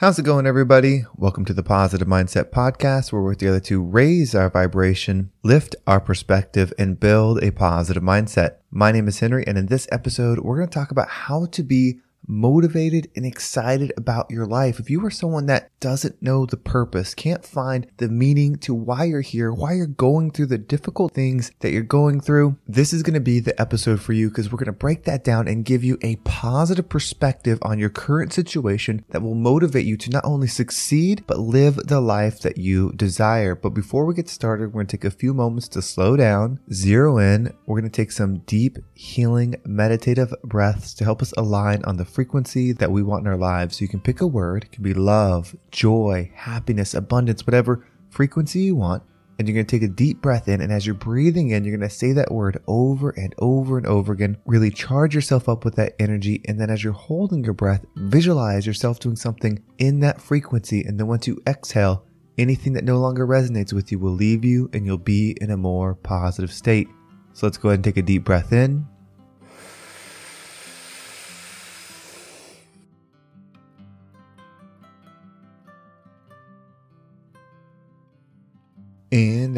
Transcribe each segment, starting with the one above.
How's it going, everybody? Welcome to the Positive Mindset Podcast, where we're together to raise our vibration, lift our perspective, and build a positive mindset. My name is Henry, and in this episode, we're going to talk about how to be motivated and excited about your life. If you are someone that doesn't know the purpose, can't find the meaning to why you're here, why you're going through the difficult things that you're going through, this is going to be the episode for you because we're going to break that down and give you a positive perspective on your current situation that will motivate you to not only succeed, but live the life that you desire. But before we get started, we're going to take a few moments to slow down, zero in. We're going to take some deep, healing, meditative breaths to help us align on the frequency that we want in our lives. So you can pick a word, it can be love, joy, happiness, abundance, whatever frequency you want. And you're going to take a deep breath in. And as you're breathing in, you're going to say that word over and over and over again. Really charge yourself up with that energy. And then as you're holding your breath, visualize yourself doing something in that frequency. And then once you exhale, anything that no longer resonates with you will leave you and you'll be in a more positive state. So let's go ahead and take a deep breath in.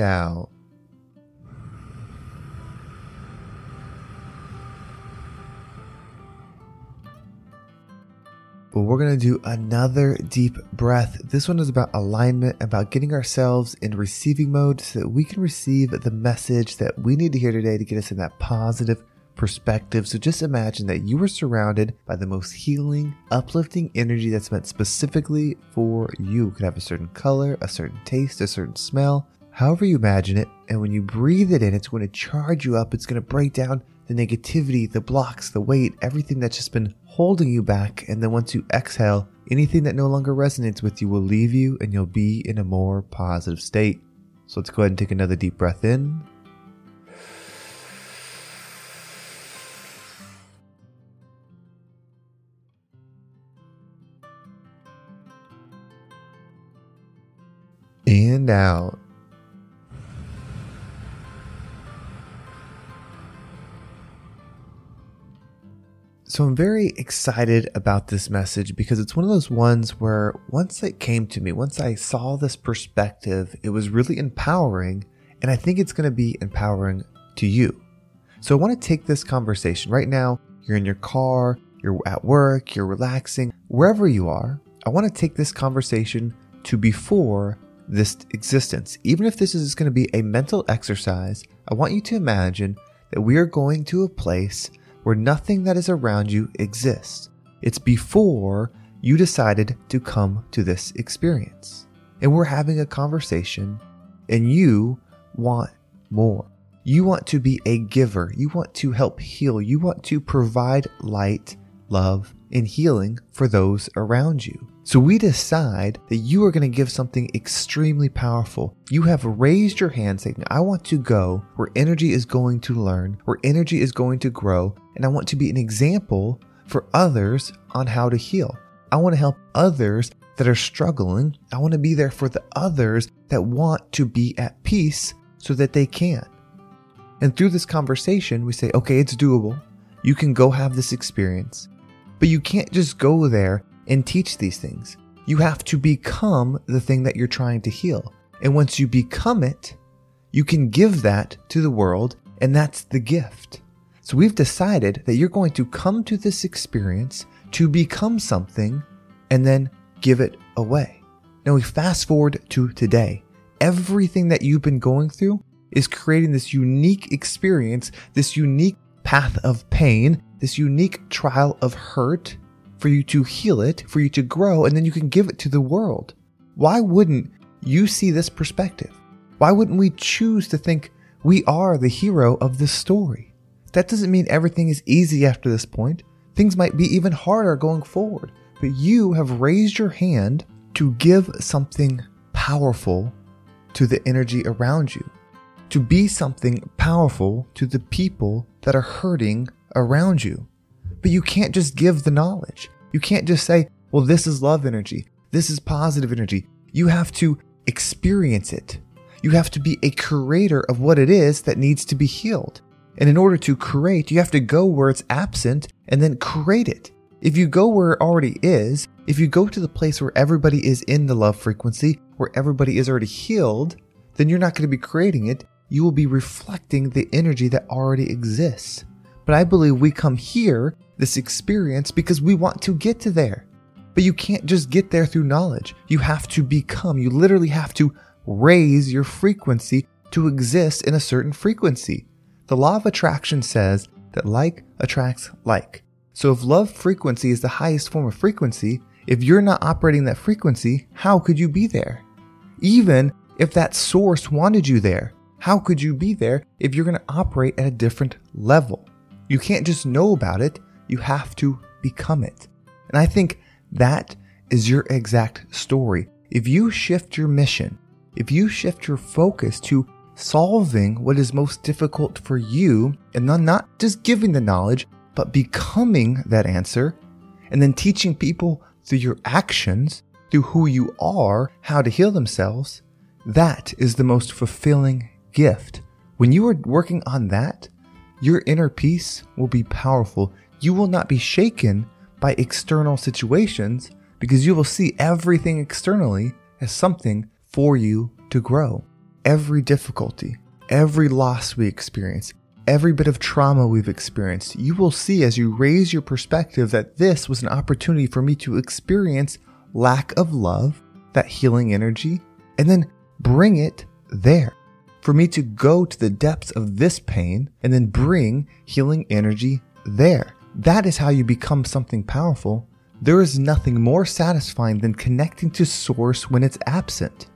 Out. But we're going to do another deep breath. This one is about alignment, about getting ourselves in receiving mode so that we can receive the message that we need to hear today to get us in that positive perspective. So just imagine that you are surrounded by the most healing, uplifting energy that's meant specifically for you. It could have a certain color, a certain taste, a certain smell, however you imagine it. And when you breathe it in, it's going to charge you up. It's going to break down the negativity, the blocks, the weight, everything that's just been holding you back. And then once you exhale, anything that no longer resonates with you will leave you and you'll be in a more positive state. So let's go ahead and take another deep breath in. And out. So I'm very excited about this message because it's one of those ones where once it came to me, once I saw this perspective, it was really empowering. And I think it's going to be empowering to you. So I want to take this conversation right now. You're in your car, you're at work, you're relaxing, wherever you are. I want to take this conversation to before this existence. Even if this is going to be a mental exercise, I want you to imagine that we are going to a place where nothing that is around you exists. It's before you decided to come to this experience. And we're having a conversation, and you want more. You want to be a giver. You want to help heal. You want to provide light, love, and healing for those around you. So we decide that you are going to give something extremely powerful. You have raised your hand saying, I want to go where energy is going to learn, where energy is going to grow, and I want to be an example for others on how to heal. I want to help others that are struggling. I want to be there for the others that want to be at peace so that they can. And through this conversation, we say, okay, it's doable. You can go have this experience. But you can't just go there and teach these things. You have to become the thing that you're trying to heal. And once you become it, you can give that to the world, and that's the gift. So we've decided that you're going to come to this experience to become something and then give it away. Now we fast forward to today. Everything that you've been going through is creating this unique experience, this unique path of pain, this unique trial of hurt for you to heal it, for you to grow, and then you can give it to the world. Why wouldn't you see this perspective? Why wouldn't we choose to think we are the hero of this story? That doesn't mean everything is easy after this point. Things might be even harder going forward, but you have raised your hand to give something powerful to the energy around you, to be something powerful to the people that are hurting around you. But you can't just give the knowledge. You can't just say, well, this is love energy. This is positive energy. You have to experience it. You have to be a creator of what it is that needs to be healed. And in order to create, you have to go where it's absent and then create it. If you go where it already is, if you go to the place where everybody is in the love frequency, where everybody is already healed, then you're not going to be creating it. You will be reflecting the energy that already exists. But I believe we come here, this experience, because we want to get to there. But you can't just get there through knowledge. You have to become. You literally have to raise your frequency to exist in a certain frequency. The law of attraction says that like attracts like. So if love frequency is the highest form of frequency, if you're not operating that frequency, how could you be there? Even if that source wanted you there, how could you be there if you're going to operate at a different level? You can't just know about it, you have to become it. And I think that is your exact story. If you shift your mission, if you shift your focus to solving what is most difficult for you, and then not just giving the knowledge, but becoming that answer, and then teaching people through your actions, through who you are, how to heal themselves, that is the most fulfilling gift. When you are working on that, your inner peace will be powerful. You will not be shaken by external situations because you will see everything externally as something for you to grow. Every difficulty, every loss we experience, every bit of trauma we've experienced, you will see as you raise your perspective that this was an opportunity for me to experience lack of love, that healing energy, and then bring it there. For me to go to the depths of this pain and then bring healing energy there. That is how you become something powerful. There is nothing more satisfying than connecting to Source when it's absent.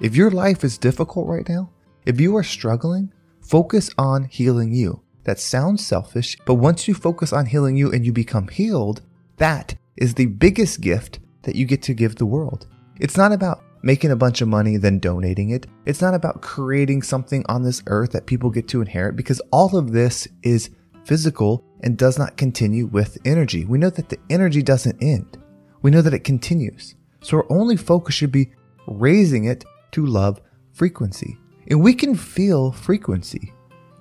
If your life is difficult right now, if you are struggling, focus on healing you. That sounds selfish, but once you focus on healing you and you become healed, that is the biggest gift that you get to give the world. It's not about making a bunch of money, then donating it. It's not about creating something on this earth that people get to inherit because all of this is physical and does not continue with energy. We know that the energy doesn't end, we know that it continues. So our only focus should be raising it to love frequency. And we can feel frequency.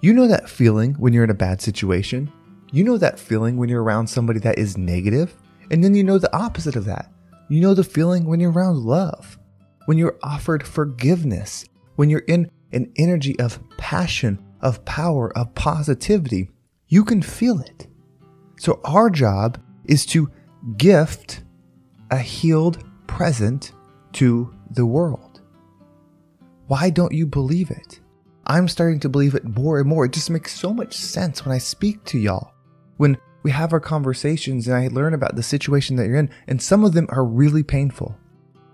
You know that feeling when you're in a bad situation. You know that feeling when you're around somebody that is negative. And then you know the opposite of that. You know the feeling when you're around love, when you're offered forgiveness, when you're in an energy of passion, of power, of positivity you can feel it. So, our job is to gift a healed present to the world. Why don't you believe it? I'm starting to believe it more and more. It just makes so much sense when I speak to y'all. When we have our conversations and I learn about the situation that you're in, and some of them are really painful.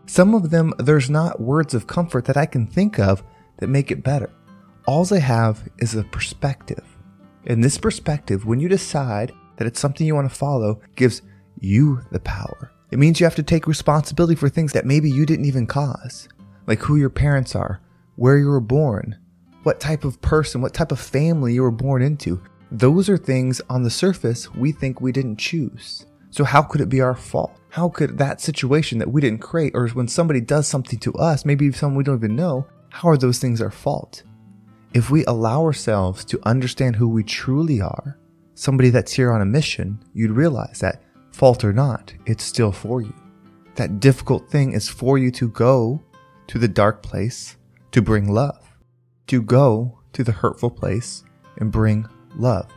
Some of them, there's not words of comfort that I can think of that make it better. All I have is a perspective. And this perspective, when you decide that it's something you want to follow, gives you the power. It means you have to take responsibility for things that maybe you didn't even cause, like who your parents are, where you were born, what type of person, what type of family you were born into. Those are things on the surface we think we didn't choose. So, how could it be our fault? How could that situation that we didn't create, or when somebody does something to us, maybe someone we don't even know, how are those things our fault? If we allow ourselves to understand who we truly are, somebody that's here on a mission, you'd realize that, fault or not, it's still for you. That difficult thing is for you to go to the dark place to bring love, to go to the hurtful place and bring love.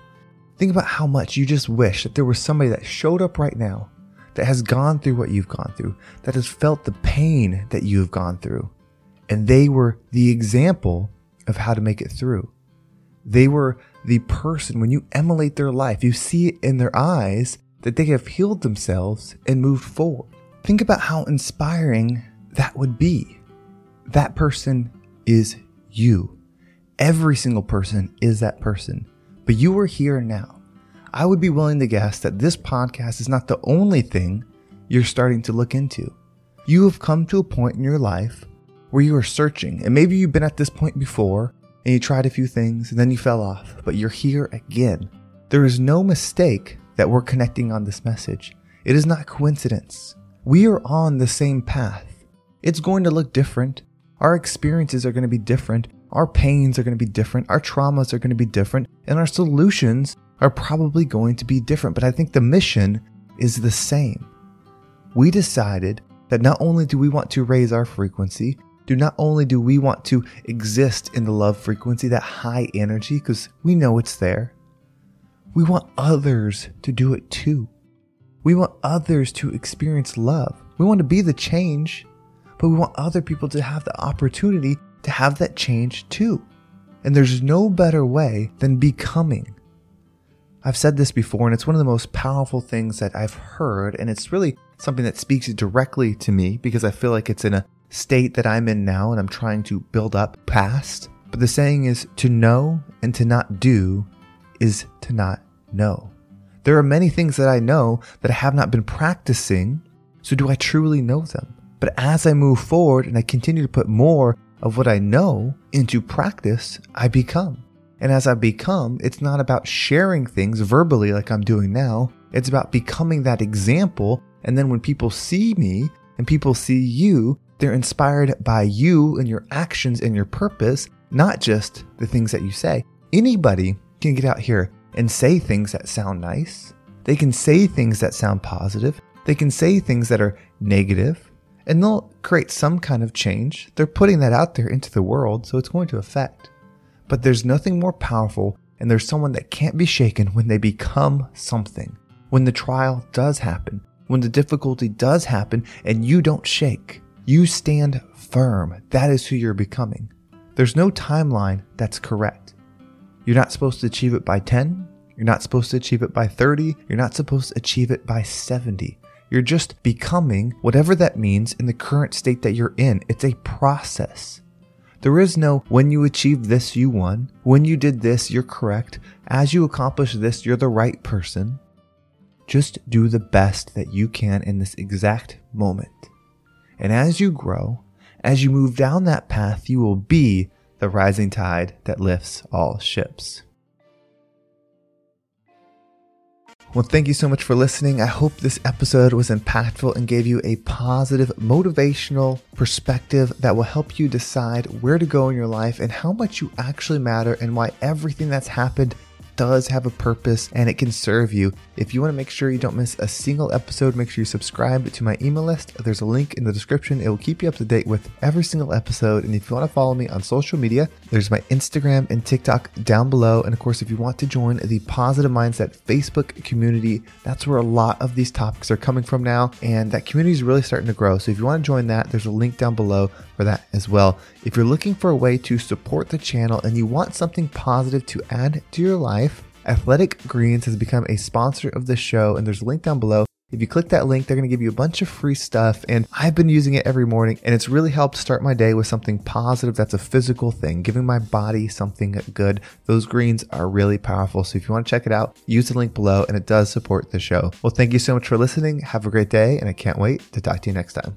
Think about how much you just wish that there was somebody that showed up right now that has gone through what you've gone through, that has felt the pain that you have gone through, and they were the example of how to make it through. They were the person, when you emulate their life, you see it in their eyes that they have healed themselves and moved forward. Think about how inspiring that would be. That person is you. Every single person is that person, but you are here now. I would be willing to guess that this podcast is not the only thing you're starting to look into. You have come to a point in your life where you are searching, and maybe you've been at this point before and you tried a few things and then you fell off, but you're here again. There is no mistake that we're connecting on this message. It is not coincidence. We are on the same path. It's going to look different. Our experiences are going to be different. Our pains are going to be different. Our traumas are going to be different. And our solutions are probably going to be different. But I think the mission is the same. We decided that not only do we want to raise our frequency, do not only do we want to exist in the love frequency, that high energy, because we know it's there, we want others to do it too. We want others to experience love. We want to be the change, but we want other people to have the opportunity to have that change too. And there's no better way than becoming. I've said this before, and it's one of the most powerful things that I've heard, and it's really something that speaks directly to me because I feel like it's in a state that I'm in now and I'm trying to build up past. But the saying is to know and to not do is to not know. There are many things that I know that I have not been practicing, so do I truly know them? But as I move forward and I continue to put more of what I know into practice, I become. And as I become, it's not about sharing things verbally like I'm doing now. It's about becoming that example. And then when people see me and people see you, they're inspired by you and your actions and your purpose, not just the things that you say. Anybody can get out here and say things that sound nice. They can say things that sound positive. They can say things that are negative and they'll create some kind of change. They're putting that out there into the world, so it's going to affect. But there's nothing more powerful, and there's someone that can't be shaken when they become something. When the trial does happen, when the difficulty does happen, and you don't shake, you stand firm. That is who you're becoming. There's no timeline that's correct. You're not supposed to achieve it by 10. You're not supposed to achieve it by 30. You're not supposed to achieve it by 70. You're just becoming whatever that means in the current state that you're in. It's a process. There is no when you achieve this, you won. When you did this, you're correct. As you accomplish this, you're the right person. Just do the best that you can in this exact moment. And as you grow, as you move down that path, you will be the rising tide that lifts all ships. Well, thank you so much for listening. I hope this episode was impactful and gave you a positive, motivational perspective that will help you decide where to go in your life and how much you actually matter and why everything that's happened does have a purpose and it can serve you. If you want to make sure you don't miss a single episode, make sure you subscribe to my email list. There's a link in the description. It will keep you up to date with every single episode. And if you want to follow me on social media, there's my Instagram and TikTok down below. And of course, if you want to join the Positive Mindset Facebook community, that's where a lot of these topics are coming from now. And that community is really starting to grow. So if you want to join that, there's a link down below for that as well. If you're looking for a way to support the channel and you want something positive to add to your life, Athletic Greens has become a sponsor of the show, and there's a link down below. If you click that link, they're going to give you a bunch of free stuff. And I've been using it every morning, and it's really helped start my day with something positive that's a physical thing, giving my body something good. Those greens are really powerful. So if you want to check it out, use the link below, and it does support the show. Well, thank you so much for listening. Have a great day, and I can't wait to talk to you next time.